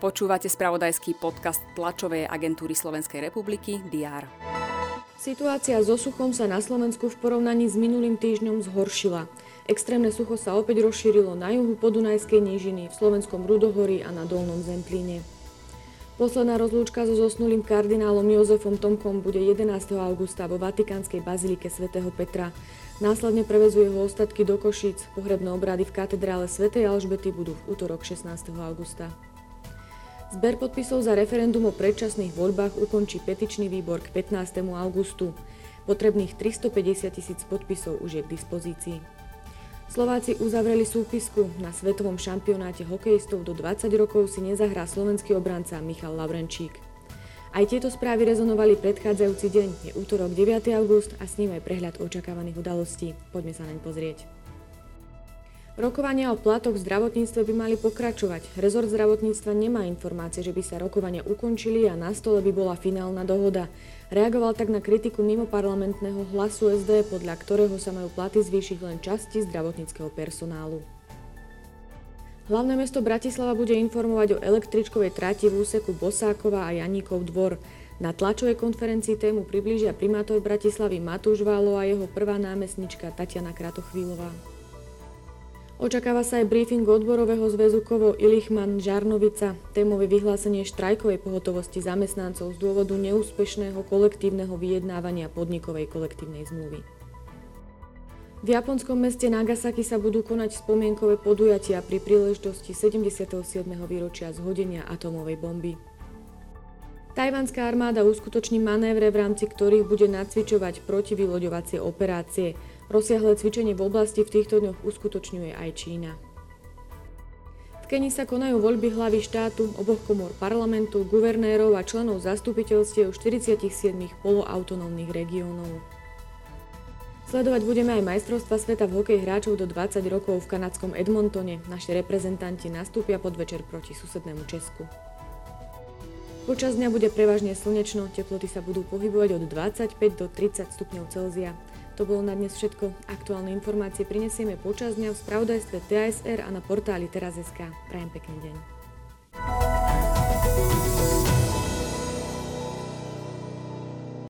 Počúvate spravodajský podcast tlačovej agentúry Slovenskej republiky DR. Situácia so suchom sa na Slovensku v porovnaní s minulým týždňom zhoršila. Extrémne sucho sa opäť rozšírilo na juhu podunajskej nížiny, v slovenskom Rudohorí a na Dolnom Zemplíne. Posledná rozlúčka so zosnulým kardinálom Jozefom Tomkom bude 11. augusta vo Vatikánskej bazilike svätého Petra. Následne prevezuje jeho ostatky do Košíc. Pohrebné obrady v katedrále svätej Alžbety budú v útorok 16. augusta. Zber podpisov za referendum o predčasných voľbách ukončí petičný výbor k 15. augustu. Potrebných 350 tisíc podpisov už je k dispozícii. Slováci uzavreli súpisku. Na svetovom šampionáte hokejistov do 20 rokov si nezahrá slovenský obranca Michal Lavrenčík. Aj tieto správy rezonovali predchádzajúci deň. Je útorok 9. august a s ním aj prehľad očakávaných udalostí. Poďme sa naň pozrieť. Rokovania o platoch v zdravotníctve by mali pokračovať. Rezort zdravotníctva nemá informácie, že by sa rokovania ukončili a na stole by bola finálna dohoda. Reagoval tak na kritiku mimo parlamentného hlasu SD, podľa ktorého sa majú platy zvýšiť len časti zdravotníckého personálu. Hlavné mesto Bratislava bude informovať o električkovej trati v úseku Bosákova a Janíkov dvor. Na tlačovej konferencii tému priblížia primátor Bratislavy Matúš Válo a jeho prvá námestnička Tatiana Kratochvílová. Očakáva sa aj briefing odborového zväzu Kovo Ilichman Žarnovica, témové vyhlásenie štrajkovej pohotovosti zamestnancov z dôvodu neúspešného kolektívneho vyjednávania podnikovej kolektívnej zmluvy. V japonskom meste Nagasaki sa budú konať spomienkové podujatia pri príležitosti 77. výročia zhodenia atomovej bomby. Tajvanská armáda uskutoční manévre, v rámci ktorých bude nacvičovať protivyloďovacie operácie – Rozsiahle cvičenie v oblasti v týchto dňoch uskutočňuje aj Čína. V Keni sa konajú voľby hlavy štátu, oboch komor parlamentu, guvernérov a členov zastupiteľstiev 47 poloautonómnych regiónov. Sledovať budeme aj majstrovstva sveta v hokeji hráčov do 20 rokov v kanadskom Edmontone. Naši reprezentanti nastúpia podvečer proti susednému Česku. Počas dňa bude prevažne slnečno, teploty sa budú pohybovať od 25 do 30 stupňov Celzia. To bolo na dnes všetko. Aktuálne informácie prinesieme počas dňa v spravodajstve TASR a na portáli teraz.sk. Prajem pekný deň.